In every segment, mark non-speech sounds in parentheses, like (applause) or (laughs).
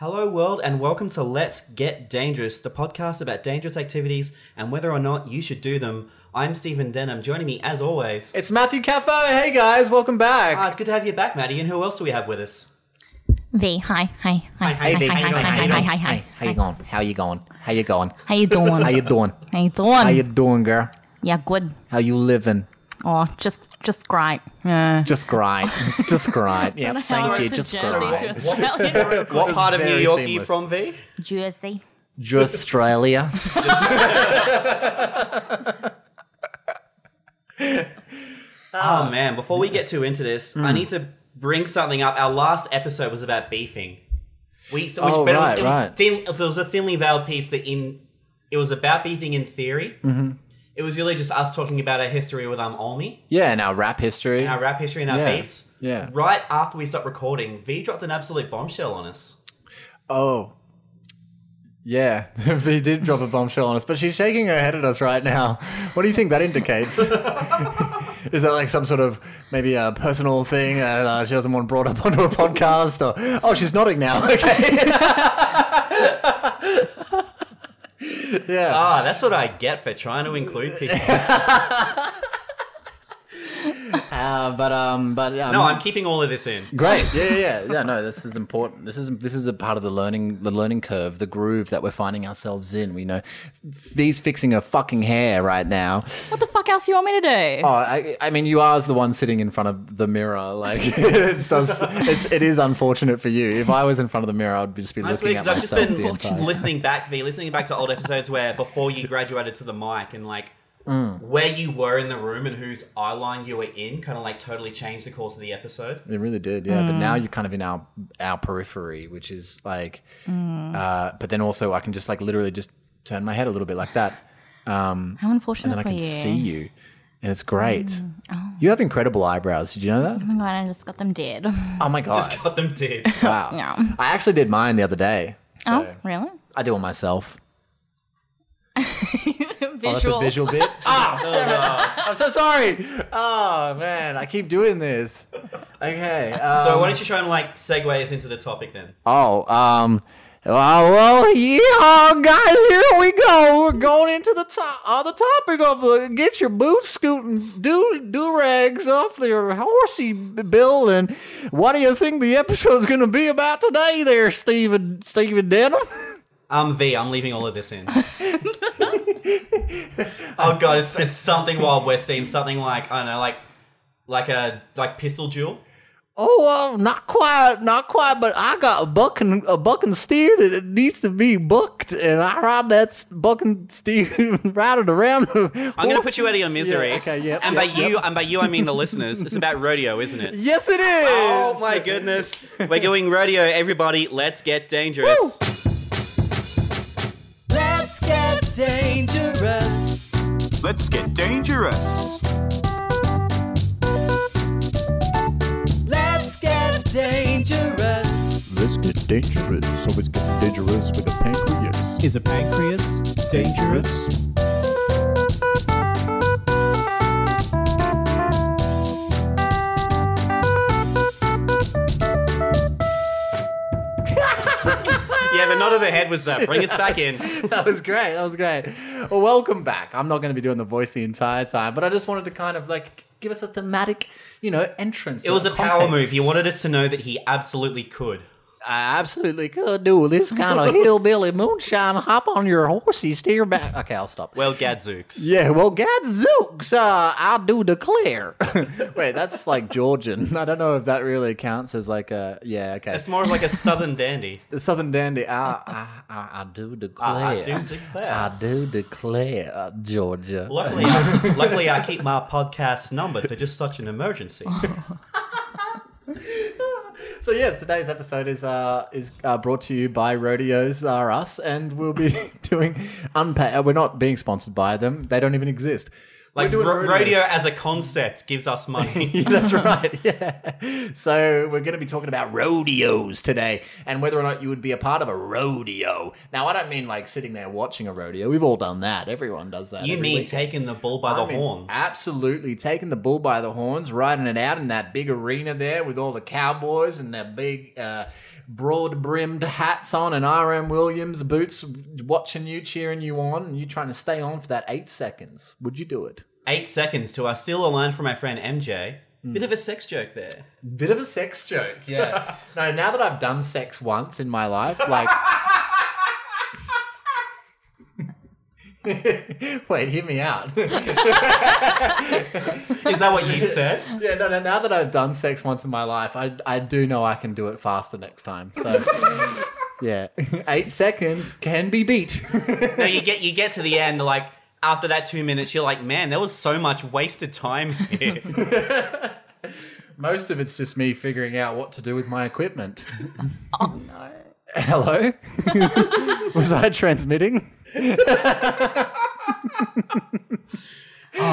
Hello, world, and welcome to Let's Get Dangerous, the podcast about dangerous activities and whether or not you should do them. I'm Stephen Denham. Joining me, as always, It's Matthew Caffo. Hey guys, welcome back. ah, it's good to have you back, Maddie. And who else do we have with us? V, hi, hi, hi, hi, hi, hi, hi, hi, hi, hi, how you going? How you going? How you going? How you doing? How you doing? How you doing? How you doing, girl? Yeah, good. How you living? Oh, just, just great. Yeah. Just great. Just great. (laughs) Yeah, thank you. Just Jersey great. to (laughs) What part of New very York are you from, V? Jersey. Just Australia. (laughs) Oh man! Before we get too into this, Hmm. I need to bring something up. Our last episode was about beefing. We so which, Oh, but right, it was, it was right. thin. It was a thinly veiled piece that in it was about beefing in theory. Mm-hmm. It was really just us talking about our history with um Olmi, Yeah, and our rap history. our rap history and our Yeah, beats. yeah. Right after we stopped recording, V dropped an absolute bombshell on us. Oh. Yeah, (laughs) V did drop a bombshell on us, but she's shaking her head at us right now. What do you think that indicates? (laughs) Is that like some sort of maybe a personal thing that uh, she doesn't want brought up onto a podcast? Or oh, she's nodding now. (laughs) Okay. Yeah. Ah, that's what I get for trying to include people. (laughs) Uh, but um, but um, no, I'm keeping all of this in. Great. Yeah, yeah, yeah. Yeah, no, this is important. This is this is a part of the learning the learning curve, the groove that we're finding ourselves in. We know V's fixing her fucking hair right now. What the fuck else you want me to do? Oh, I, I mean, you are the one sitting in front of the mirror. Like, (laughs) it does, it's, it is unfortunate for you. If I was in front of the mirror, I'd just be That's looking weird at because I've just been listening back, V, listening back to old episodes where before you graduated to the mic and like Mm. where you were in the room and whose eye line you were in kind of like totally changed the course of the episode. It really did, yeah. But Mm. now you're kind of in our our periphery, which is like, Mm. uh, but then also I can just like literally just turn my head a little bit like that. Um, How and unfortunate then I can you. see you, and it's great. Oh. You have incredible eyebrows. Did you know that? Oh my god, I just got them dead. Oh my (laughs) god! Just got them dead. (laughs) wow. Yeah. I actually did mine the other day. So oh, really? I do it myself. (laughs) Visual. Oh, that's a visual bit. (laughs) ah, damn it. I'm so sorry. Oh man, I keep doing this. Okay. Um, so why don't you try and like segue us into the topic then? Oh, um, well, well, yeah, guys, here we go. We're going into the top, uh, the topic of the get your boots scooting do do rags off your horsey bill. And what do you think the episode's going to be about today, there, Stephen Stephen Denham? Um, V, I'm leaving all of this in. (laughs) (laughs) oh god, it's, it's something Wild West themed, something like I don't know, like like a like pistol duel. Oh, well, not quite, not quite, but I got a bucking a bucking steer that it needs to be booked, and I ride that s- bucking steer, (laughs) ride it around. (laughs) I'm gonna put you out of your misery. Yeah, okay, yeah. And yep, by you, and by you, I mean the listeners. It's about rodeo, isn't it? Yes, it is. Oh my goodness. We're going rodeo, everybody. Let's get dangerous. Get dangerous. Let's get dangerous. Let's get dangerous. Let's get dangerous. Always get dangerous with a pancreas. Is a pancreas dangerous? Yeah, nod of the head was that. Bring us back in. (laughs) That was great. That was great. Well, welcome back. I'm not going to be doing the voice the entire time, but I just wanted to kind of like give us a thematic, you know, entrance. It was a power move. You wanted us to know that he absolutely could. I absolutely could do this kind of (laughs) hillbilly moonshine. Hop on your horsey, steer back. Okay, I'll stop. Well, gadzooks. Yeah, well, gadzooks, uh, I do declare. (laughs) Wait, that's like Georgian. (laughs) I don't know if that really counts as like a yeah. Okay, It's more of like a southern dandy. the Southern dandy. I I, I, I do declare. I- I do declare. I do declare, Georgia. Luckily, I, luckily, I keep my podcast numbered for just such an emergency. (laughs) So yeah, today's episode is uh is uh, brought to you by Rodeos R Us, and we'll be (laughs) doing unpaid. Uh, we're not being sponsored by them; they don't even exist. Like We're doing ro- rodeos. rodeo as a concept gives us money. (laughs) That's (laughs) right. Yeah. So we're going to be talking about rodeos today, and whether or not you would be a part of a rodeo. Now, I don't mean like sitting there watching a rodeo. We've all done that. Everyone does that. you mean weekend. taking the bull by the mean, horns? Absolutely, taking the bull by the horns, riding it out in that big arena there with all the cowboys and their big, uh, broad brimmed hats on and RM Williams boots, watching you, cheering you on, and you trying to stay on for that eight seconds. Would you do it? Eight seconds to I steal a line from my friend MJ. Hmm. Bit of a sex joke there. Bit of a sex joke, yeah. (laughs) no, now that I've done sex once in my life, like. (laughs) (laughs) Wait, hear me out. Is that what you said? (laughs) Yeah, no, no. Now that I've done sex once in my life, I I do know I can do it faster next time. So, (laughs) yeah, eight seconds can be beat. no, you get you get to the end like after that two minutes, you're like, man, there was so much wasted time here. Most of it's just me figuring out what to do with my equipment. Oh no! Hello, (laughs) was I transmitting? (laughs) oh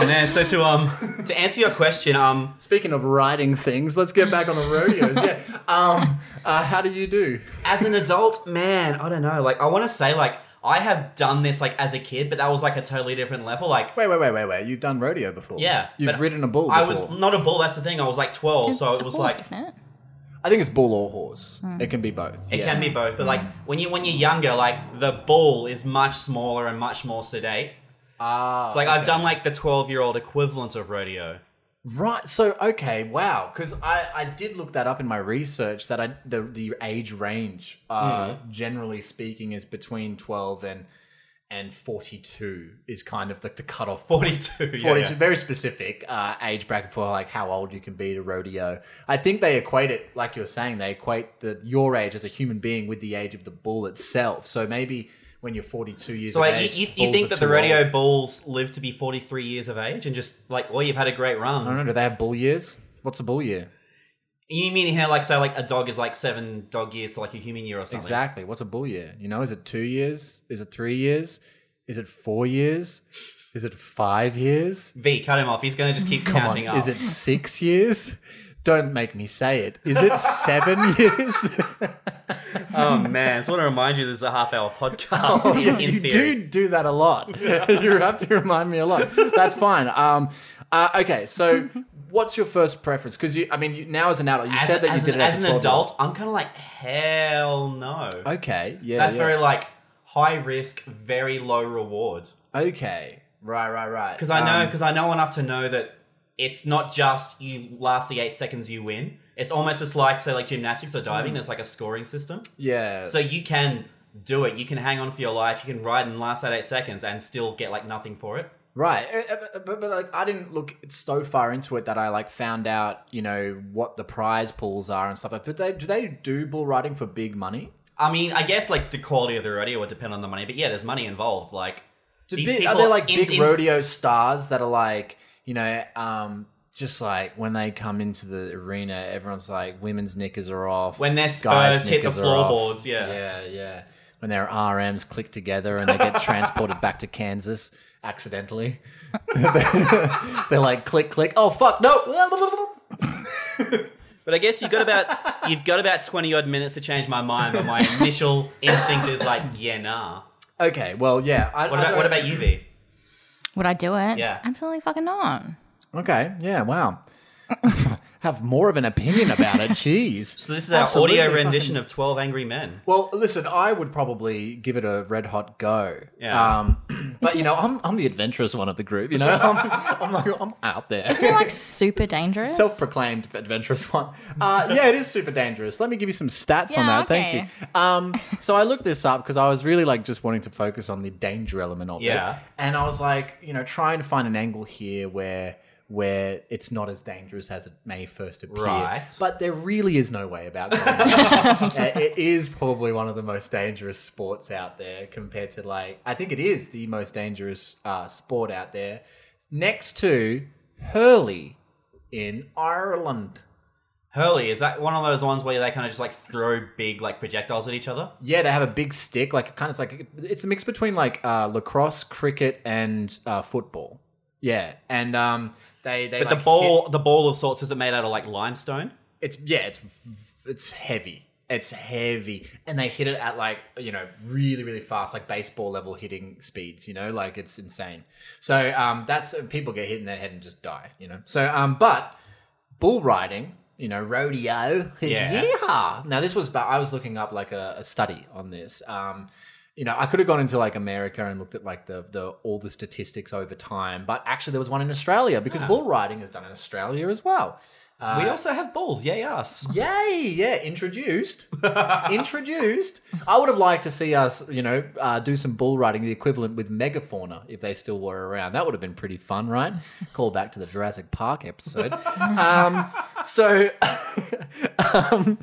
man, so to um to answer your question, um Speaking of riding things, let's get back on the rodeos. (laughs) Yeah. Um. Uh, how do you do? as an adult, man, I don't know. Like I want to say like I have done this like as a kid, but that was like a totally different level. Like Wait, wait, wait, wait, wait. You've done rodeo before. yeah, You've but ridden a bull. Before. I was not a bull. That's the thing. I was like twelve, so It's it a was horse, like isn't it? I think it's bull or horse. It can be both. It yeah. can be both, but like when you when you're younger, like the bull is much smaller and much more sedate. Ah. It's like I've done like the twelve year old equivalent of rodeo. Right. So okay, wow. Because I I did look that up in my research that I the the age range, uh, Hmm. generally speaking, is between twelve and and forty two is kind of like the cutoff. point. Forty two. 42 very specific uh, age bracket for like how old you can be to rodeo i think they equate it like you're saying they equate the your age as a human being with the age of the bull itself so maybe when you're 42 years So of like age you, you, you think that the rodeo old. bulls live to be forty three years of age and just like well you've had a great run. i don't know do they have bull years what's a bull year You mean here like say like a dog is like seven dog years to like a human year or something? exactly what's a bull year you know is it two years is it three years is it four years is it five years V, cut him off. He's going to just keep (laughs) Come counting on, up. is it six years don't make me say it is it seven (laughs) years (laughs) Oh man, so I want to remind you this is a half hour podcast. Oh, in, in you theory. do do that a lot. you have to remind me a lot. That's fine. Um, uh, okay, so what's your first preference? Because you, I mean, you, now as an adult, you As, said that you did an, it as, as an 12-year-old. adult, I'm kind of like hell no. Okay, yeah, That's yeah. very like high risk, very low reward. okay. Right, right, right. Because I know, Um, because I know enough to know that it's not just you last the eight seconds you win. It's almost just like say like gymnastics or diving. There's like a scoring system, yeah. so you can do it. You can hang on for your life. You can ride and last that eight seconds and still get like nothing for it. Right, uh, uh, but, but, but like I didn't look so far into it that I like found out, you know, what the prize pools are and stuff like. But they do they do bull riding for big money? I mean, I guess like the quality of the rodeo would depend on the money, but yeah, there's money involved. Like, these big, people are there like in- big in- rodeo stars that are like, you know, um, just like when they come into the arena, everyone's like, women's knickers are off. When their spurs hit the floorboards, yeah. Yeah, yeah. When their RMs click together and they get transported back to Kansas accidentally. (laughs) They're like, click, click. Oh, fuck, no. (laughs) But I guess you've got about you've got about twenty odd minutes to change my mind. But my initial instinct is like, yeah, nah. Okay, well, yeah. I, What I about don't- what about you, V? Would I do it? Yeah. Absolutely fucking not. Okay, yeah, wow. Have more of an opinion about it. (laughs) Jeez. So this is our Absolutely audio fucking- rendition of Twelve Angry Men. Well, listen, I would probably give it a red hot go. Yeah. Um, (clears throat) but you know, I'm I'm the adventurous one of the group. You know, (laughs) I'm I'm like I'm out there. Isn't it like super dangerous? Self-proclaimed adventurous one. Uh, yeah, it is super dangerous. Let me give you some stats on Yeah, that. Thank okay. you. Um, so I looked this up because I was really like just wanting to focus on the danger element of Yeah. it, and I was like, you know, trying to find an angle here where where it's not as dangerous as it may first appear. Right. But there really is no way about (laughs) going. Uh, it is probably one of the most dangerous sports out there compared to like I think it is the most dangerous uh, sport out there, next to hurley in Ireland. Hurley is that one of those ones where they kind of just like throw big like projectiles at each other? Yeah, they have a big stick, like kind of like it's a mix between like uh, lacrosse, cricket, and uh, football. Yeah, and um, they they But like, the ball, hit- the ball of sorts, is it made out of like limestone? it's yeah, it's it's heavy. It's heavy, and they hit it at like you know really really fast, like baseball level hitting speeds. You know, like it's insane. So um, that's people get hit in their head and just die. You know. So um, but bull riding you know, rodeo. (laughs) Yeah. Yeehaw. Now this was, ba- I was looking up like a, a study on this. Um, you know, I could have gone into like America and looked at like the the all the statistics over time, but actually there was one in Australia because ah. bull riding is done in Australia as well. Uh, we also have bulls. Yay us. Yay! Yeah, introduced. (laughs) introduced. I would have liked to see us, you know, uh, do some bull riding, the equivalent with megafauna, if they still were around. That would have been pretty fun, right? (laughs) Call back to the Jurassic Park episode. um, so, (laughs) um,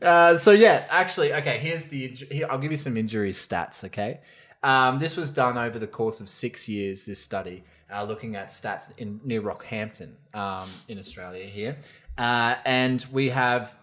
uh, so yeah, actually, okay. Here's the. Here, I'll give you some injury stats. Okay, um, this was done over the course of six years. This study, uh, looking at stats in near Rockhampton um, in Australia here, uh, and we have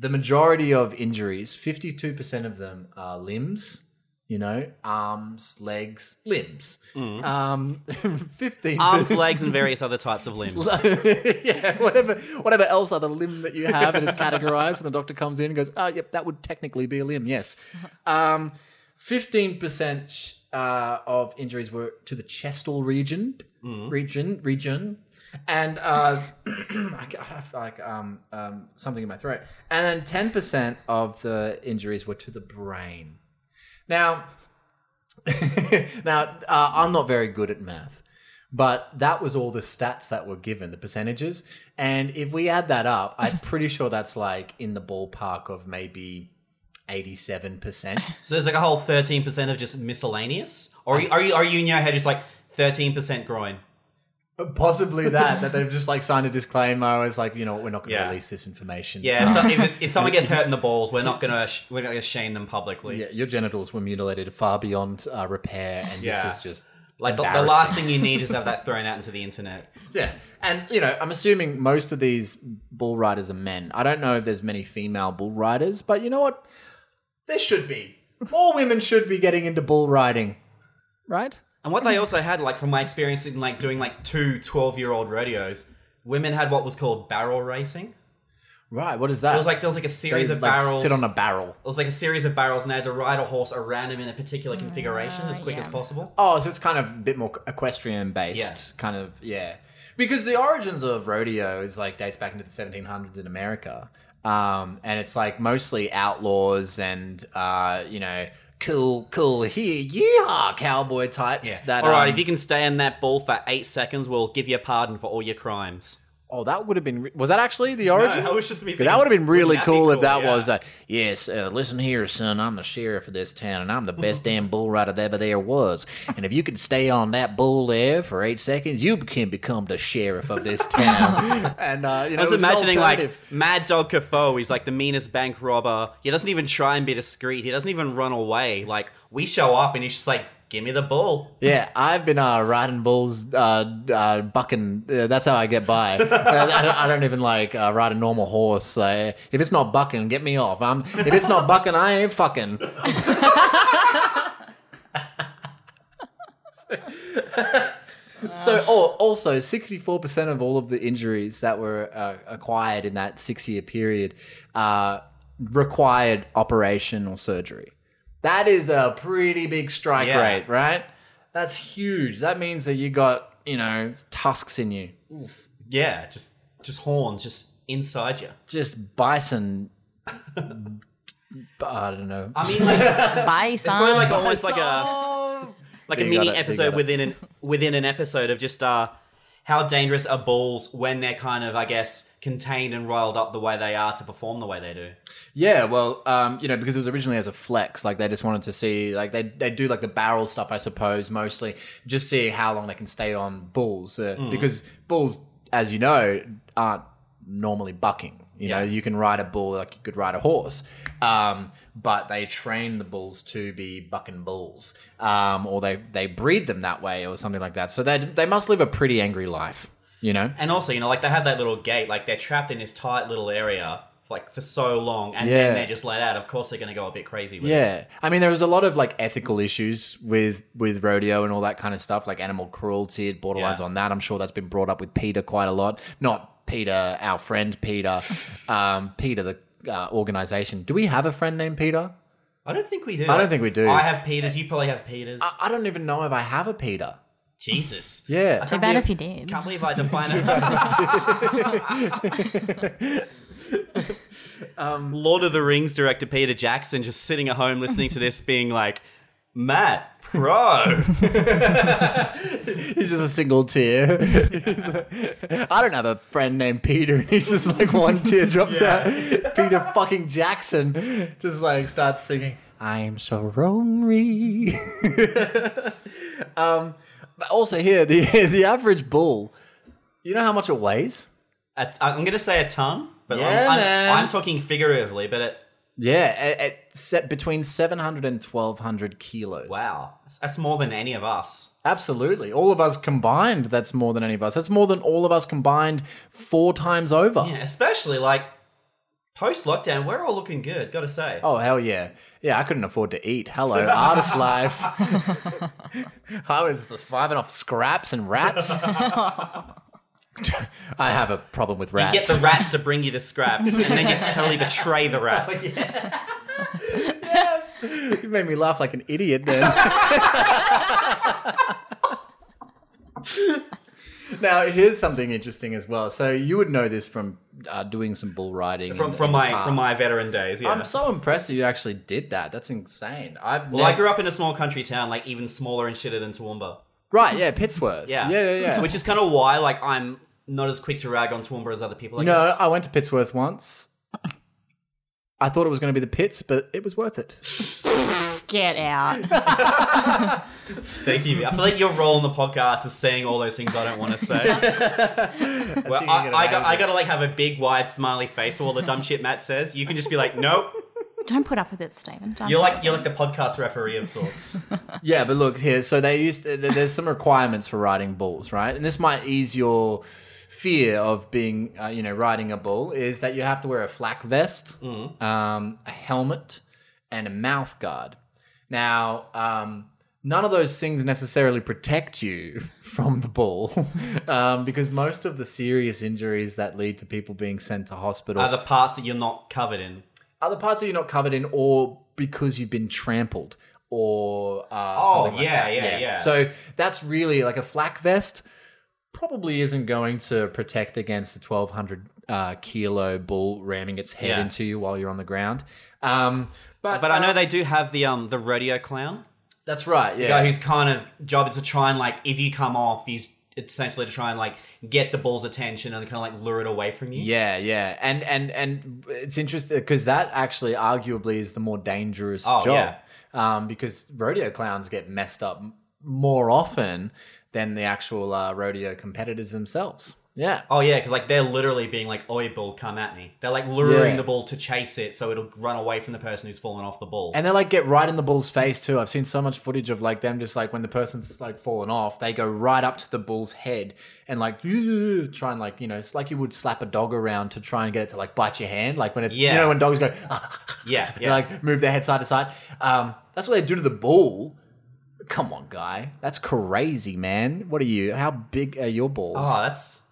the majority of injuries. Fifty-two percent of them are limbs. You know, arms, legs, limbs. Um, (laughs) Fifteen Arms, legs, and various other types of limbs. (laughs) yeah, whatever, whatever else other limb that you have, and it's categorized. And the doctor comes in and goes, "Oh, yep, that would technically be a limb." Yes. (laughs) Um, Fifteen percent uh, of injuries were to the chestal region, region, region, and uh, (clears throat) I got- like um, um, something in my throat. And then ten percent of the injuries were to the brain. Now, (laughs) now uh, I'm not very good at math, but that was all the stats that were given, the percentages. And if we add that up, I'm pretty sure that's like in the ballpark of maybe 87%. So there's like a whole 13% of just miscellaneous? Or are you, are you, are you in your head just like 13% groin? Possibly that, that they've just like signed a disclaimer. It's like, you know, what, we're not going to Yeah. release this information. Yeah, so if, if someone gets (laughs) hurt in the balls, we're not gonna sh- we're not gonna shame them publicly. Yeah, your genitals were mutilated far beyond uh, repair, and Yeah. this is just Like the, the embarrassing. last thing you need is to have that (laughs) thrown out into the internet. Yeah, and you know, I'm assuming most of these bull riders are men. I don't know if there's many female bull riders, but you know what? There should be. More women should be getting into bull riding, right? And what they also had, like from my experience in like doing like two 12 year old rodeos, women had what was called barrel racing. Right. What is that? It was like there was like a They, series of like, barrels. Sit on a barrel. It was like a series of barrels, and they had to ride a horse around them in a particular configuration ah, as quick yeah. as possible. Oh, so it's kind of a bit more equestrian based, Yeah. kind of yeah. Because the origins of rodeo is like dates back into the 1700s in America, um, and it's like mostly outlaws and uh, you know cool, cool here, yeehaw, cowboy types. That All right, um, if you can stay in that ball for eight seconds, we'll give you a pardon for all your crimes. Oh, that would have been. Was that actually the origin? that was just me That would have been really be cool, if that Yeah. was. Uh, yes, uh, listen here, son. I'm the sheriff of this town, and I'm the best damn bull rider that ever there was. And if you can stay on that bull there for eight seconds, you can become the sheriff of this town. (laughs) and uh, you know, I was was imagining like. Mad Dog Caffo. He's like the meanest bank robber. He doesn't even try and be discreet. He doesn't even run away. Like we show up and he's just like, "Give me the bull." Yeah, I've been uh, riding bulls, uh, uh, bucking. Uh, that's how I get by. (laughs) I, don't, I don't even like uh, ride a normal horse. If it's not bucking, get me off. I'm, if it's not bucking, I ain't fucking. (laughs) so, oh, also, 64% of all of the injuries that were uh, acquired in that six year period uh, required operation or surgery. That is a pretty big strike Yeah. rate, right? That's huge. That means that you got, you know, tusks in you. Yeah, just just horns, just inside you. Just bison. (laughs) I don't know. I mean, like it's Bye, son. like almost like a like You a got mini it, you episode got it. within an within an episode of just uh how dangerous are bulls when they're kind of I guess contained and riled up the way they are to perform the way they do. Yeah, well, um, you know, because it was originally as a flex, like they just wanted to see, like they they do like the barrel stuff, I suppose, mostly just see how long they can stay on bulls, uh, Mm. because bulls, as you know, aren't normally bucking. You know, Yeah. you can ride a bull like you could ride a horse, um, but they train the bulls to be bucking bulls, um, or they they breed them that way, or something like that. So they they must live a pretty angry life. You know, And also, you know, like they have that little gate, like they're trapped in this tight little area like for so long, and Yeah. then they're just let out. Of course, they're going to go a bit crazy. With it. Yeah, I mean, there was a lot of like ethical issues with with rodeo and all that kind of stuff, like animal cruelty, borderlines Yeah. on that. I'm sure that's been brought up with PETA quite a lot. Not Peter, our friend Peter, (laughs) um, PETA the uh, organization. Do we have a friend named Peter? I don't think we do. I don't think we do. I have Peters. You probably have Peters. I, I don't even know if I have a Peter. Jesus. (laughs) Yeah. I Too bad if you did. Can't believe I define (laughs) it. (laughs) Lord of the Rings director Peter Jackson just sitting at home listening to this, being like, Matt, bro. He's just a single tear. Like, I don't have a friend named Peter. And he's just like one tear drops out. Peter fucking Jackson just like starts singing. I'm so lonely. um, but also here the (laughs) the average bull. You know how much it weighs? A- I'm going to say a ton, but Yeah, I'm, I'm. I'm talking figuratively, but it, Yeah, at, between 700 and 1200 kilos. wow, that's more than any of us. Absolutely. All of us combined, that's more than any of us. That's more than all of us combined four times over. Yeah, especially like post lockdown, we're all looking good, gotta say. Oh, hell yeah. Yeah, I couldn't afford to eat. Hello, (laughs) artist life. (laughs) (laughs) I was just surviving off scraps and rats. I have a problem with You rats. get the rats to bring you the scraps, and then you totally betray the rat. Oh, yes. You made me laugh like an idiot then. now, here's something interesting as well. So, you would know this from uh, doing some bull riding. From in- from in my from my veteran days, yeah. I'm so impressed that you actually did that. That's insane. I've well, I grew up in a small country town, like even smaller and shitter than Toowoomba. Right, yeah, Pittsworth. Yeah, Yeah, yeah, yeah. Which is kind of why, like, I'm not as quick to rag on Toowoomba as other people. I no, guess. I went to Pittsworth once. I thought it was going to be the pits, but it was worth it. (laughs) Get out. (laughs) Thank you. I feel like your role in the podcast is saying all those things I don't want to say. (laughs) well, I, I, got, I gotta like have a big wide smiley face for all the dumb shit Matt says. You can just be like, nope. Don't put up with it, Stephen. Don't You're like you're like the podcast referee of sorts. (laughs) Yeah, but look here. So they used th- there's some requirements for riding bulls, right? And this might ease your fear of being, uh, you know, riding a bull. Is that you have to wear a flak vest, um, a helmet, and a mouth guard. Now, um, none of those things necessarily protect you (laughs) from the bull, (laughs) um, because most of the serious injuries that lead to people being sent to hospital Are the parts that you're not covered in. Are the parts that you're not covered in, or because you've been trampled, or uh, Oh, something like yeah, that. yeah, yeah. yeah. So that's really like a flak vest. Probably isn't going to protect against the 1200 uh, kilo bull ramming its head Yeah. into you while you're on the ground. Um, but But I know uh, they do have the um the rodeo clown. that's right. Yeah, guy whose kind of job is to try and like if you come off, he's essentially to try and like get the bull's attention and kind of like lure it away from you. Yeah, yeah, and and and it's interesting because that actually arguably is the more dangerous Oh, job, um, because rodeo clowns get messed up more often than the actual uh, rodeo competitors themselves. Yeah, Oh yeah, because like they're literally being like, "Oi, bull, come at me." They're like luring Yeah. the bull to chase it, so it'll run away from the person who's fallen off the bull. and they like get right in the bull's face too. I've seen so much footage of like them just like when the person's like fallen off, they go right up to the bull's head and like (laughs) try and like you know it's like you would slap a dog around to try and get it to like bite your hand, like when it's Yeah. you know when dogs go. (laughs) yeah, yeah. like move their head side to side. Um, that's what they do to the bull. Come on, guy. That's crazy, man. What are you? How big are your balls? oh, that's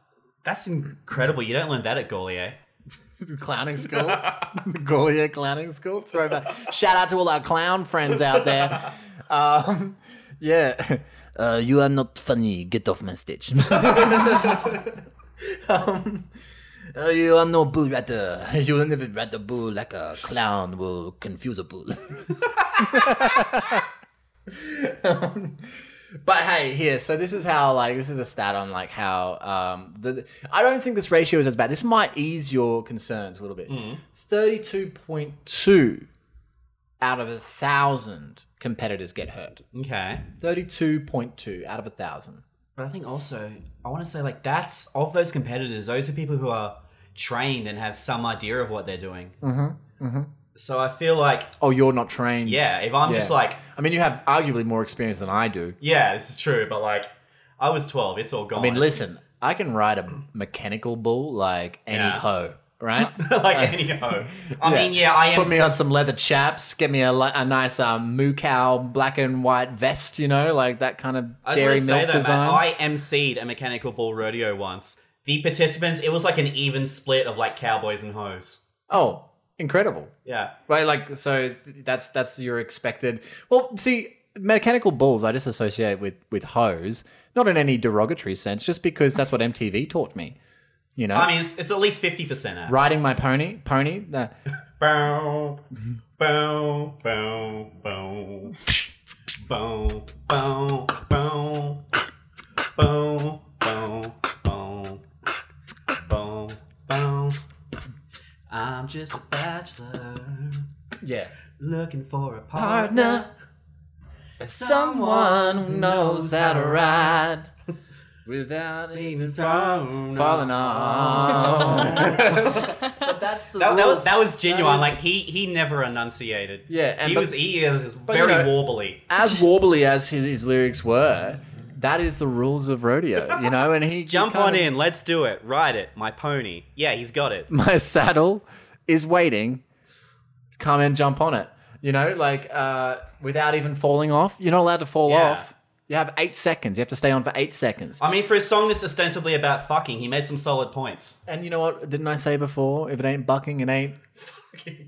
that's incredible. You don't learn that at Gaulier. (laughs) clowning school. (laughs) Gaulier clowning school. Throwback. Shout out to all our clown friends out there. Um, yeah. (laughs) Uh, you are not funny. Get off my stage. um, uh, you are no bull ratter. You will never rat a bull like a clown will confuse a bull. But hey, here. So this is how like this is a stat on like how um the I don't think this ratio is as bad. This might ease your concerns a little bit. Thirty-two point two out of a thousand competitors get hurt. Okay, Thirty-two point two out of a thousand. but I think also I want to say like that's of those competitors. Those are people who are trained and have some idea of what they're doing. Mm-hmm. Mm-hmm. So I feel like Oh, you're not trained. yeah, if I'm just like I mean, you have arguably more experience than I do. yeah, this is true, but like I was 12, it's all gone. I mean, listen, I can ride a mechanical bull like any Yeah. hoe, right? (laughs) like any hoe. I mean, yeah, I am. Put me so- on some leather chaps. Get me a, a nice um, moo cow black and white vest. You know, like that kind of I dairy milk though, design. man, I emceed a mechanical bull rodeo once. The participants, it was like an even split of like cowboys and hoes. oh, incredible! Yeah. Right, like so that's that's your expected. Well, see, mechanical bulls I just associate with with hoes, not in any derogatory sense, just because that's what MTV taught me. You know, I mean, it's, it's at least fifty percent riding my pony, pony. The, (laughs) bow, bow, bow, bow, bow, bow, bow, bow, bow, bow, bow. I'm just a bachelor yeah, looking for a partner. partner, someone who knows how to ride (laughs) without even Falling falling (laughs) off. but that's the That, that was that was Ginuwine. is- like he he never enunciated. Yeah, and he but- was he is you very know- warbly. as warbly as his, his lyrics were. That is the rules of rodeo, you know. And he Jump kind on of- in, let's do it. Ride it, my pony. Yeah, he's got it. my saddle is waiting come and jump on it. You know, like uh, without even falling off. You're not allowed to fall Yeah. off. You have eight seconds. You have to stay on for eight seconds. I mean, for a song that's ostensibly about fucking, he made some solid points. And you know what? Didn't I say before? If it ain't bucking, it ain't. (laughs)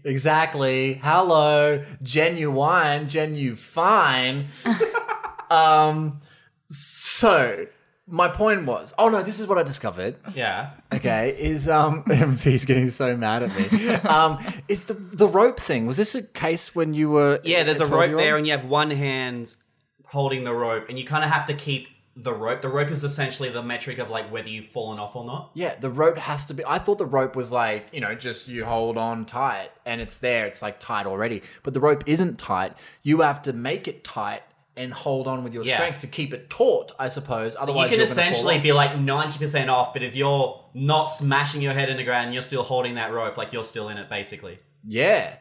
Exactly. Hello, Ginuwine, genu fine. (laughs) um. So my point was, oh no, this is what I discovered. Yeah. okay, is um (laughs) MP's getting so mad at me. (laughs) Um is the the rope thing. Was this a case when you were Yeah, there's a rope 12-year-old? there, and you have one hand holding the rope, and you kind of have to keep the rope. The rope is essentially the metric of like whether you've fallen off or not. Yeah, the rope has to be I thought the rope was like, you know, just you hold on tight and it's there, it's like tight already. But the rope isn't tight. You have to make it tight and hold on with your Yeah. strength to keep it taut, I suppose. So Otherwise you can you're gonna fall essentially be like 90% off, but if you're not smashing your head in the ground, you're still holding that rope, like you're still in it, basically. Yeah.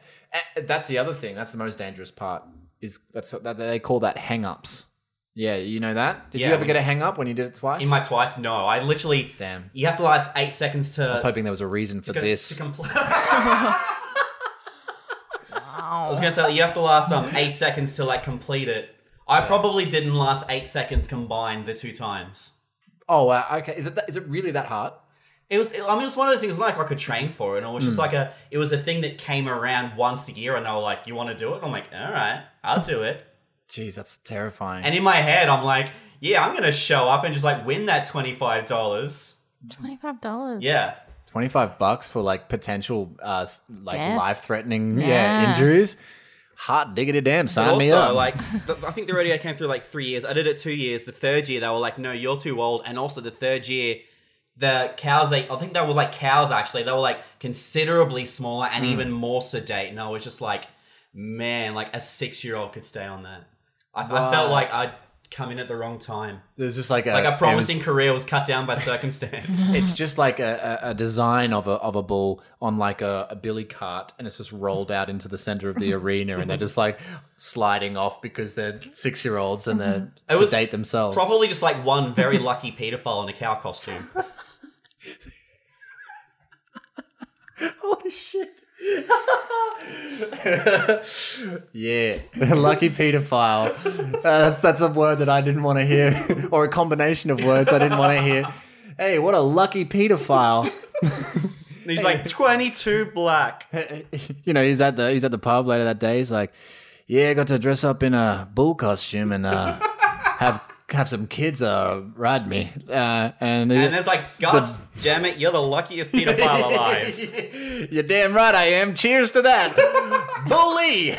A- That's the other thing. That's the most dangerous part. Is that's what that they call that hang ups. Yeah, you know that? Did Yeah, you ever we- get a hang up when you did it twice? In my twice, no. I literally. Damn. You have to last eight seconds to. I was hoping there was a reason for to, this. to compl- (laughs) I was gonna say you have to last um eight seconds to like complete it. I probably didn't last eight seconds combined the two times. Oh, wow. okay. Is it that, is it really that hard? It was. I mean, it's one of the things like I could train for it, and it was Hmm. just like a. It was a thing that came around once a year, and they were like, "You want to do it?" I'm like, "All right, I'll do it." (laughs) Jeez, that's terrifying. And in my head, I'm like, "Yeah, I'm gonna show up and just like win that twenty five dollars." Twenty-five dollars. Yeah, 25 bucks for like potential uh like life-threatening yeah. Yeah. injuries. Hot diggity damn, sign But me also, up. like, I think the rodeo came through like three years. I did it two years. The third year, they were like, "No, you're too old." And also, the third year, the cows. They, I think they were like cows. Actually, they were like considerably smaller and hmm. even more sedate. And I was just like, man, like a six year old could stay on that. I, I felt like I'd come in at the wrong time. There's just like a Like a promising was- career was cut down by circumstance. (laughs) it's just like a, a, design of a of a bull on like a, a billy cart, and it's just rolled out into the center of the arena, and they're just like sliding off because they're six year olds and they're It sedate themselves. Probably just like one very lucky pedophile in a cow costume. (laughs) Holy shit. (laughs) yeah, (laughs) lucky pedophile. Uh, that's that's a word that I didn't want to hear, (laughs) or a combination of words I didn't want to hear. Hey, what a lucky pedophile! And he's like 22 black. you know, he's at the he's at the pub later that day. He's like, "Yeah, I got to dress up in a bull costume and uh, have have some kids uh, ride me." Uh, and And there's like, God damn it, you're the luckiest pedophile (laughs) alive. you're damn right I am. Cheers to that, (laughs) bully.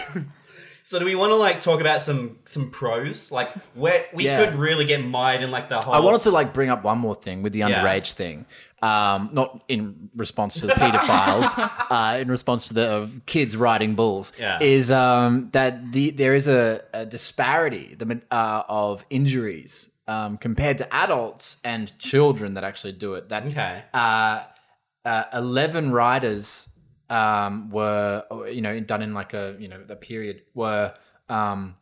So do we want to like talk about some some pros? Like where we Yeah. could really get mired in like the whole I wanted to like bring up one more thing with the Yeah. underage thing, um, not in response to the pedophiles, (laughs) uh, in response to the uh, kids riding bulls. Yeah. Is um, that the there is a, a disparity the uh, of injuries um, compared to adults and children that actually do it. That Okay. uh, uh, eleven riders um, were you know done in like a you know a period were um,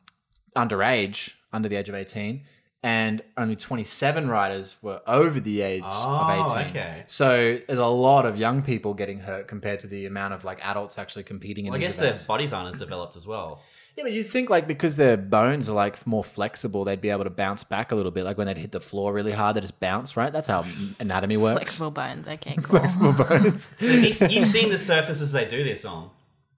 underage, under the age of 18, and only 27 riders were over the age Oh, of 18. okay. So there's a lot of young people getting hurt compared to the amount of like adults actually competing in Well, I guess their bodies aren't as developed as well. Yeah, but you think like because their bones are like more flexible, they'd be able to bounce back a little bit. Like when they'd hit the floor really hard, they just bounce, right? That's how (laughs) anatomy works. Flexible bones. Okay, cool. (laughs) Flexible bones. (laughs) You've you've seen the surfaces they do this on.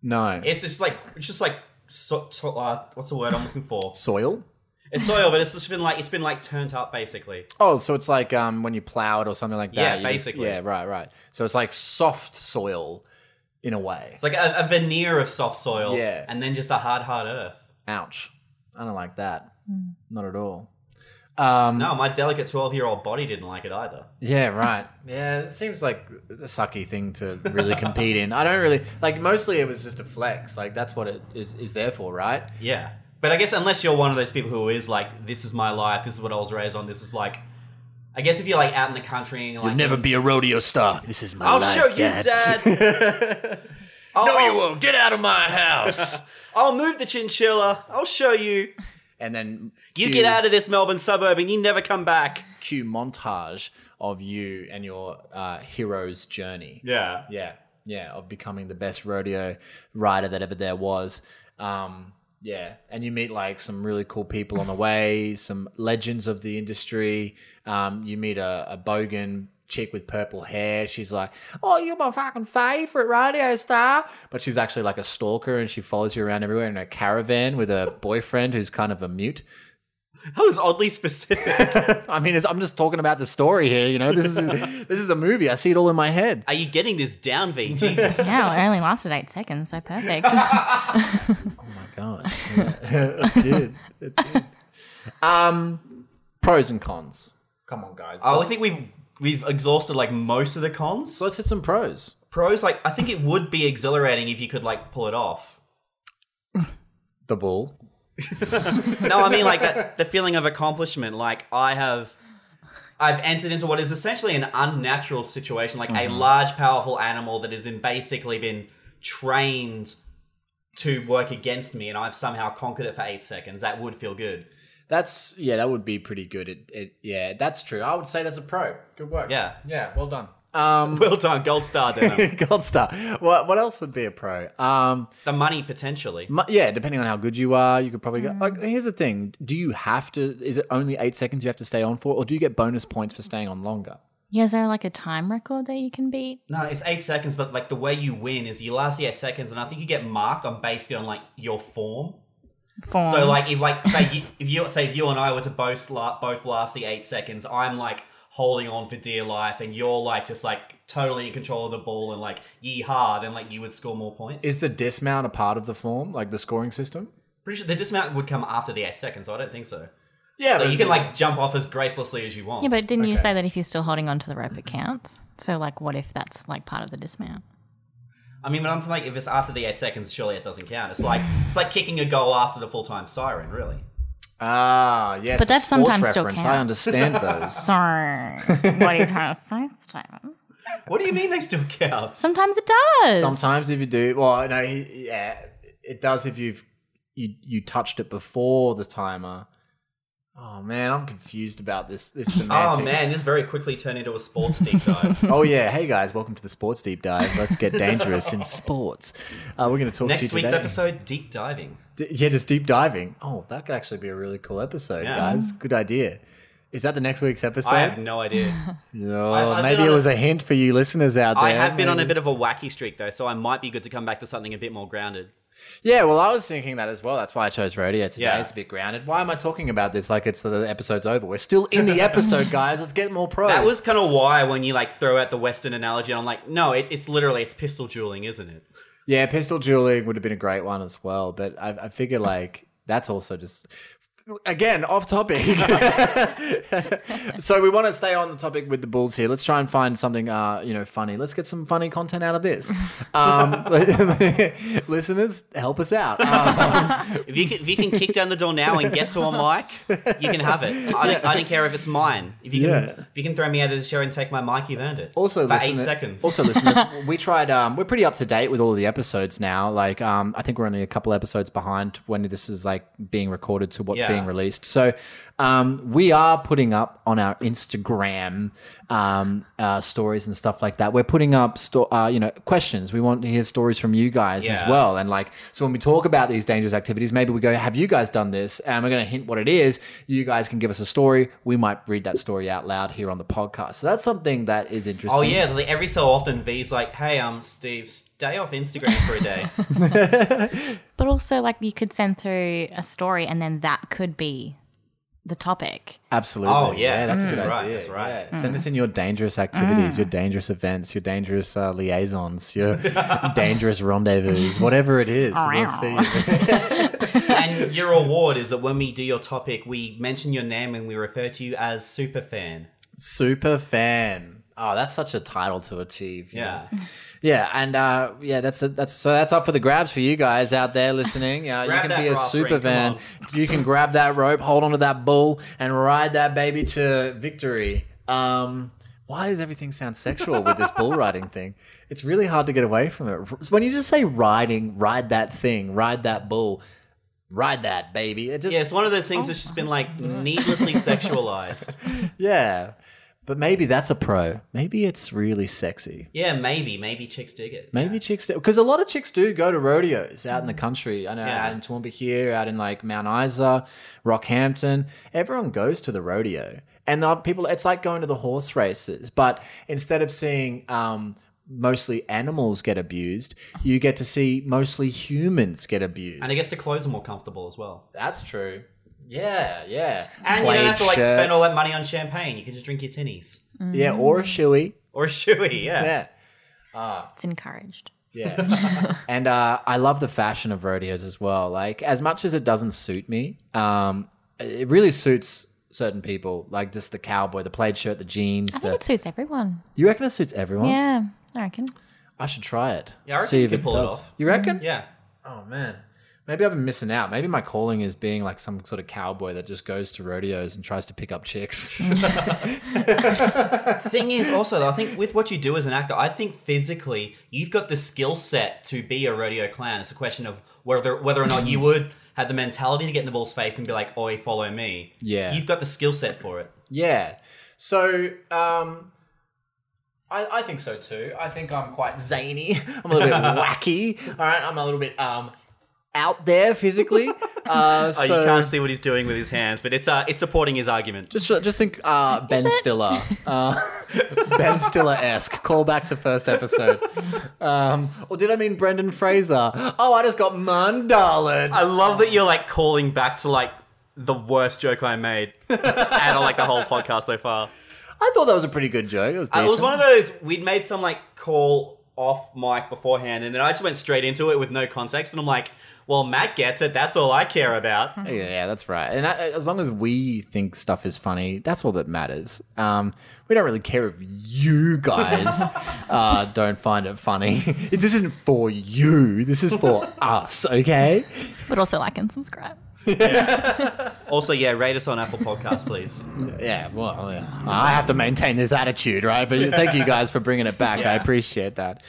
no. It's just like it's just like so, so, uh, what's the word I'm looking for? soil. It's soil, but it's just been like it's been like turned up basically. Oh, so it's like um when you plow it or something like that. Yeah, you just- basically. yeah, right, right. So it's like soft soil in a way. It's like a, a veneer of soft soil, Yeah. and then just a hard, hard earth. Ouch. I don't like that. Not at all. Um, No, my delicate twelve-year-old body didn't like it either. Yeah, right. Yeah, it seems like a sucky thing to really compete in. I don't really like. Mostly, it was just a flex. Like that's what it is is there for, right? Yeah, but I guess unless you're one of those people who is like, this is my life, this is what I was raised on, this is like, I guess if you're like out in the country and you're like, You'll never be a rodeo star. This is my I'll show you, Dad. (laughs) I'll, no, you I'll- won't. Get out of my house. (laughs) I'll move the chinchilla. I'll show you. and then You cue- get out of this Melbourne suburb and you never come back. Cue montage of you and your uh, hero's journey. Yeah. Yeah, yeah, of becoming the best rodeo rider that ever there was. Um, yeah, and you meet like some really cool people on the way, some legends of the industry. Um, you meet a, a bogan chick with purple hair. She's like, "Oh, you're my fucking favorite radio star," but she's actually like a stalker, and she follows you around everywhere in a caravan with a boyfriend who's kind of a mute. That was oddly specific. (laughs) I mean, it's, I'm just talking about the story here. You know, this is (laughs) this is a movie. I see it all in my head. Are you getting this down, V? (laughs) Jesus. Yeah, it only lasted eight seconds, so perfect. My gosh. (laughs) it did. It did. Um, pros and cons. Come on, guys. I let's, think we've we've exhausted like most of the cons. let's hit some pros. Pros, like I think it would be exhilarating if you could like pull it off. The bull. (laughs) No, I mean like that the feeling of accomplishment. Like I have I've entered into what is essentially an unnatural situation, like a large, powerful animal that has been basically been trained to work against me, and I've somehow conquered it for eight seconds. That would feel good. That's yeah, that would be pretty good. It, it yeah, that's true. I would say that's a pro. Good work. Yeah. Yeah, well done. Um (laughs) Well done, gold star, Denim. (laughs) Gold star. What what else would be a pro? Um the money potentially. mu- yeah, depending on how good you are, you could probably go. Like, here's the thing: Do you have to? Is it only eight seconds you have to stay on for, or do you get bonus points for staying on longer? Yeah, is there like a time record that you can beat? No, it's eight seconds, but like the way you win is you last the eight seconds, and I think you get marked on basically on like your form. Form. So like if like say you, if you say if you and I were to both la- both last the eight seconds, I'm like holding on for dear life, and you're like just like totally in control of the ball and like yeehaw, then like you would score more points. Is the dismount a part of the form, like the scoring system? Pretty sure the dismount would come after the eight seconds, so I don't think so. Yeah, So you can like jump off as gracelessly as you want. yeah, but didn't you say that if you're still holding onto the rope, it counts? So, like, what if that's like part of the dismount? I mean, but I'm like if it's after the eight seconds, surely it doesn't count. It's like it's like kicking a goal after the full time siren, really. Ah, yes. But a that sports sometimes still reference. I understand (laughs) those. Sorry. what are you trying to say, Steven? What do you mean they still count? Sometimes it does. Sometimes if you do, well, no, he- yeah, it does if you've you you touched it before the timer. Oh man, I'm confused about this. This (laughs) semantic. Oh man, this very quickly turned into a sports deep dive. (laughs) Oh yeah, hey guys, welcome to the sports deep dive. Let's get dangerous in sports. Uh, we're going to talk to Next you week's today. episode, deep diving. D- yeah, just deep diving. Oh, that could actually be a really cool episode, Yeah. guys. Good idea. Is that the next week's episode? I have no idea. (laughs) Oh, I- maybe it was a- a hint for you listeners out there. I have been on a bit of a wacky streak though, so I might be good to come back to something a bit more grounded. Yeah, well, I was thinking that as well. That's why I chose rodeo today. Yeah. It's a bit grounded. Why am I talking about this like it's the episode's over? We're still in the episode, (laughs) guys. Let's get more pros. That was kind of why when you like throw out the Western analogy, I'm like, no, it, it's literally it's pistol dueling, isn't it? yeah, pistol dueling would have been a great one as well. But I, I figure like that's also just again off topic. (laughs) so we want to stay on the topic with the bulls here. Let's try and find something uh you know funny. Let's get some funny content out of this. Um, (laughs) listeners, help us out. Um, If you can, if you can kick down the door now and get to a mic, you can have it. I don't, I don't care if it's mine. If you can, Yeah. if you can throw me out of the show and take my mic, you've earned it. Also, for listen, eight seconds. Also, listeners, (laughs) we tried. Um, we're pretty up to date with all of the episodes now. Like, um, I think we're only a couple episodes behind when this is like being recorded to what's Yeah. being released. So, um, we are putting up on our Instagram um, uh, stories and stuff like that. We're putting up, sto- uh, you know, questions. We want to hear stories from you guys as well. And like, so when we talk about these dangerous activities, maybe we go, "Have you guys done this?" And we're going to hint what it is. You guys can give us a story. We might read that story out loud here on the podcast. So that's something that is interesting. oh yeah, like every so often V's like, hey, um, Steve, stay off Instagram for a day. (laughs) (laughs) But also, like, you could send through a story and then that could be the topic. Absolutely. Oh, yeah. that's a Mm. good That's right, that's right. Yeah. Send us in your dangerous activities, your dangerous events, your dangerous uh, liaisons, your (laughs) dangerous rendezvous, whatever it is. We'll see. (laughs) and your reward is that when we do your topic, we mention your name and we refer to you as super fan. Super fan. Oh, that's such a title to achieve. Yeah. know? (laughs) Yeah, and uh, yeah, that's that's so that's up for the grabs for you guys out there listening. Uh, you can be a super come fan. You can grab that rope, hold onto that bull, and ride that baby to victory. Um, why does everything sound sexual with this bull riding thing? It's really hard to get away from it. When you just say riding, ride that thing, ride that bull, ride that baby. It just Yeah, it's one of those things that's just been like needlessly sexualized. (laughs) yeah. But maybe that's a pro. Maybe it's really sexy. Yeah, maybe. Maybe chicks dig it. Maybe chicks do because a lot of chicks do go to rodeos out in the country. I know Yeah. out in Toowoomba here, out in like Mount Isa, Rockhampton. Everyone goes to the rodeo, and the people. It's like going to the horse races, but instead of seeing um, mostly animals get abused, you get to see mostly humans get abused. And I guess the clothes are more comfortable as well. that's true. Yeah, yeah. And you don't have to like Plaid spend all that money on champagne. You can just drink your tinnies. Yeah, or a shoey. Or a shoey, yeah. Yeah. It's encouraged. Yeah. (laughs) and uh, I love the fashion of rodeos as well. Like, as much as it doesn't suit me, um, it really suits certain people. Like, just the cowboy, the plaid shirt, the jeans. I think The... it suits everyone. You reckon it suits everyone? Yeah, I reckon. I should try it. Yeah, I reckon See you if could it pull it does. off. You reckon? Yeah. Oh, man. Maybe I've been missing out. Maybe my calling is being like some sort of cowboy that just goes to rodeos and tries to pick up chicks. (laughs) Thing is, also, though, I think with what you do as an actor, I think physically you've got the skill set to be a rodeo clown. It's a question of whether whether or not you (clears throat) would have the mentality to get in the bull's face and be like, "Oi, follow me." Yeah. you've got the skill set for it. Yeah. So, um, I, I think so too. I think I'm quite zany. (laughs) I'm a little bit (laughs) wacky. All right. I'm a little bit um out there physically. (laughs) Uh, Oh, so you can't see what he's doing with his hands, but it's uh, it's supporting his argument. just just think uh, Ben Stiller, uh, (laughs) Ben Stiller esque. Call back to first episode. Um, or did I mean Brendan Fraser? Oh, I just got mandalaed. I love that you're like calling back to like the worst joke I made (laughs) out of like the whole podcast so far. I thought that was a pretty good joke. It was decent. It was one of those we'd made some like call off mic beforehand, and then I just went straight into it with no context, and I'm like, "Well, Matt gets it. That's all I care about." Yeah, (laughs) yeah, that's right. And I, as long as we think stuff is funny, that's all that matters. Um, we don't really care if you guys (laughs) uh, don't find it funny. (laughs) this isn't for you. This is for us. Okay. But also like and subscribe. Yeah. Also, yeah, rate us on Apple Podcasts, please. Yeah. Well, yeah. I have to maintain this attitude, right? But thank you guys for bringing it back. I appreciate that.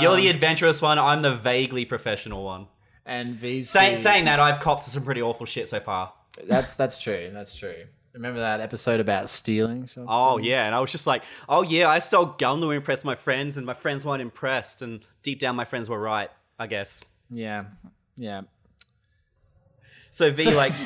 You're the adventurous one. I'm the vaguely professional one. And VC, Say, saying that, I've copped some pretty awful shit so far. that's that's true. That's true. Remember that episode about stealing? Sean? Oh yeah, and I was just like, "Oh yeah, I stole gum to impress my friends, and my friends weren't impressed." And deep down, my friends were right, I guess. yeah, yeah. So V, like, (laughs)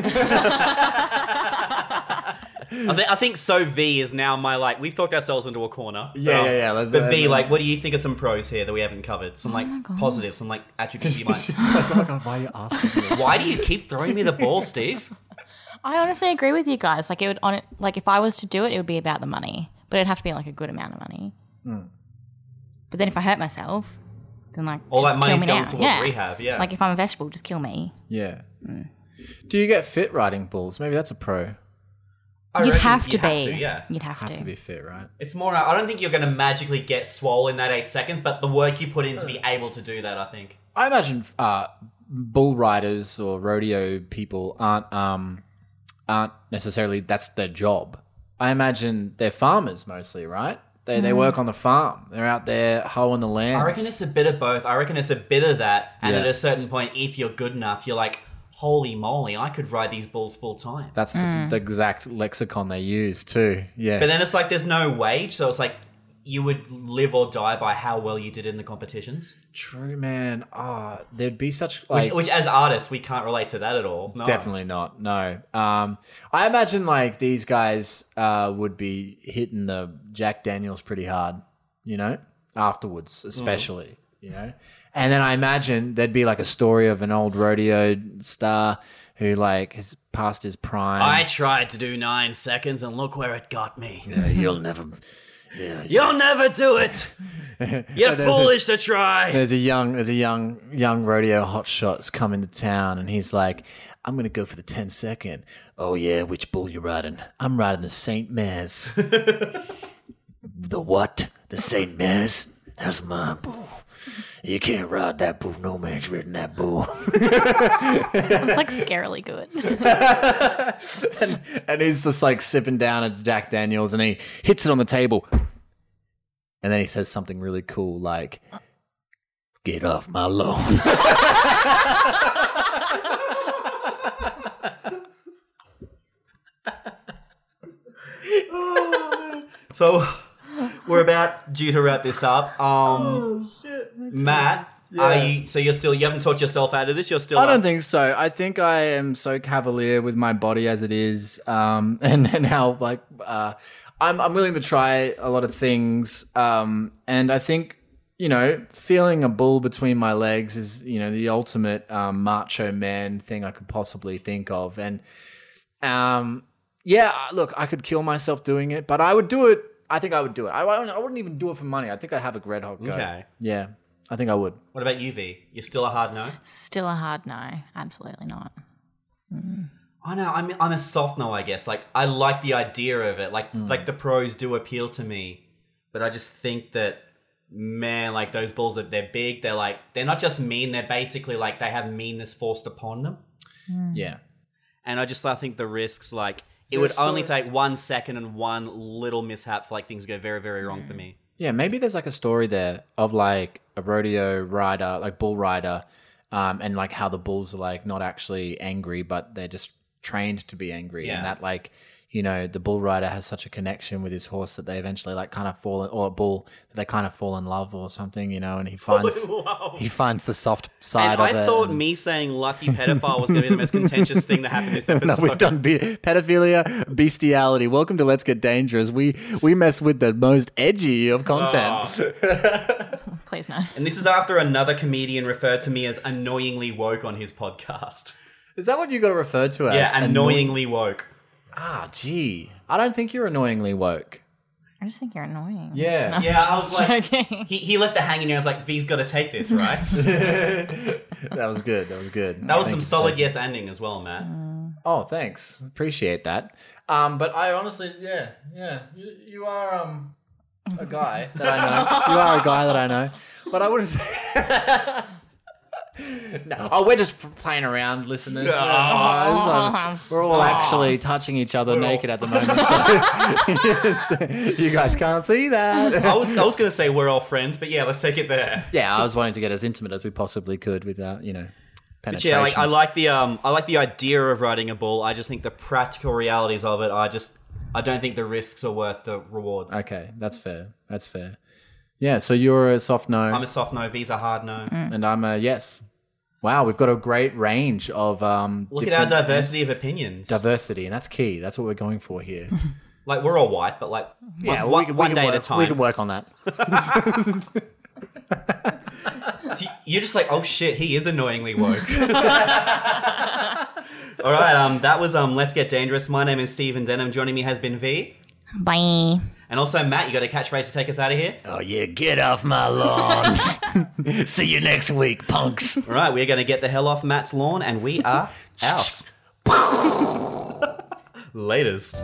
I, th- I think so V is now my like. We've talked ourselves into a corner. Yeah, yeah, yeah, let's- but V, let's- like, what do you think of some pros here that we haven't covered? Some like my God. positives, some like attributes you might. (laughs) It's like, oh my god, why are you asking me? Why do you keep throwing me the ball, Steve? (laughs) I honestly agree with you guys. Like it would on it like if I was to do it, it would be about the money. But it'd have to be like a good amount of money. Hmm. But then if I hurt myself, then like All just that money's kill going now. towards yeah. rehab. Yeah. Like if I'm a vegetable, just kill me. Yeah. Do you get fit riding bulls? Maybe that's a pro. I You'd reckon have to you be. yeah. You'd have, Have to. to be fit, right? It's more. I don't think you're going to magically get swole in that eight seconds, but the work you put in to be able to do that, I think. I imagine uh, bull riders or rodeo people aren't um, aren't necessarily that's their job. I imagine they're farmers mostly, right? They they work on the farm. They're out there hoeing the land. I reckon it's a bit of both. I reckon it's a bit of that, and Yeah. at a certain point, if you're good enough, you're like, holy moly, I could ride these bulls full time. that's the, the exact lexicon they use too. Yeah. But then it's like there's no wage, so it's like you would live or die by how well you did in the competitions. True, man. Ah, there'd be such Which, like which, as artists, we can't relate to that at all. No. Definitely not. No. Um, I imagine like these guys uh, would be hitting the Jack Daniels pretty hard, you know, afterwards, especially, you know. And then I imagine there'd be like a story of an old rodeo star who like has passed his prime. I tried to do nine seconds and look where it got me. Yeah, you'll never. You'll never do it. (laughs) You're There's a- foolish to try. There's a young, there's a young, young rodeo hotshots coming to town, and he's like, "I'm gonna go for the 10 second. Oh yeah, which bull you riding? I'm riding the Saint Mares. (laughs) the what? The Saint Mares? That's my bull. You can't ride that bull. No man's ridden that bull. It's like scarily good. (laughs) and he's just like sipping down at Jack Daniels, and he hits it on the table, and then he says something really cool like, "Get off my lawn." (laughs) So we're about due to wrap this up. Um, Matt, are you? So you're still you haven't talked yourself out of this. You're still. I up? don't think so. I think I am so cavalier with my body as it is, um, (laughs) and and how like uh, I'm I'm willing to try a lot of things, um, and I think you know feeling a bull between my legs is you know the ultimate um, macho man thing I could possibly think of, and um, yeah, look, I could kill myself doing it, but I would do it. I think I would do it. I, I wouldn't- I wouldn't even do it for money. I think I'd have a red hot go. Okay. Yeah, I think I would. What about you, V? You're still a hard no. Still a hard no. Absolutely not. I know. I'm I'm a soft no, I guess. Like I like the idea of it. Like Hmm. like the pros do appeal to me, but I just think that man, like those bulls, that they're big. They're like they're not just mean. They're basically like they have meanness forced upon them. Yeah. And I just I think the risks like it would story- only take one second and one little mishap for like things to go very very wrong for me. Yeah, maybe there's like a story there of like a rodeo rider, like bull rider, um, and like how the bulls are like not actually angry, but they're just trained to be angry, Yeah. and that like you know the bull rider has such a connection with his horse that they eventually like kind of fall, or a bull that they kind of fall in love or something, you know, and he finds he finds the soft side And of I it. I thought and- me saying lucky pedophile was going to be the most contentious thing to happen this (laughs) No, episode. we've done be- pedophilia, bestiality. Welcome to Let's Get Dangerous. We we mess with the most edgy of content. Ah. (laughs) Please no. And this is after another comedian referred to me as annoyingly woke on his podcast. Is that what you got to refer to as? Yeah, Annoy- annoyingly woke. Ah, gee. I don't think you're annoyingly woke. I just think you're annoying. Yeah. Yeah, I was like, Joking. he, he left it hanging. And I was like, V's got to take this, right? (laughs) That was good. That was good. That was Thank some you. solid yes ending as well, Matt. Oh, thanks. Appreciate that. Um, but I honestly, yeah, yeah, you, you are um a guy that I know. (laughs) You are a guy that I know, but I wouldn't say. (laughs) (laughs) no, oh, we're just playing around, listeners. We're, oh, (laughs) um, (laughs) we're all actually touching each other naked at the moment, so you guys can't see that. I was I was going to say we're all friends, but yeah, let's take it there. Yeah, I was wanting to get as intimate as we possibly could without, you know, But penetration. yeah, like I like the um I like the idea of riding a bull. I just think the practical realities of it, I just I don't think the risks are worth the rewards. Okay, that's fair. That's fair. Yeah, so you're a soft no, I'm a soft no, V's a hard no. and I'm a yes. Wow, we've got a great range of um. Look at our different- diversity of opinions. diversity, and that's key. That's what we're going for here. (laughs) like we're all white, but like yeah, one, we, we one can day work, at a time. We can work on that. (laughs) So you're just like, oh shit, he is annoyingly woke. (laughs) All right, um, that was um, let's get dangerous. My name is Stephen Denham. Joining me has been V, Bye. and also Matt. You got a catchphrase to take us out of here. Oh yeah, get off my lawn. (laughs) See you next week, punks. All right, we're going to get the hell off Matt's lawn, and we are (laughs) out. (laughs) Laters.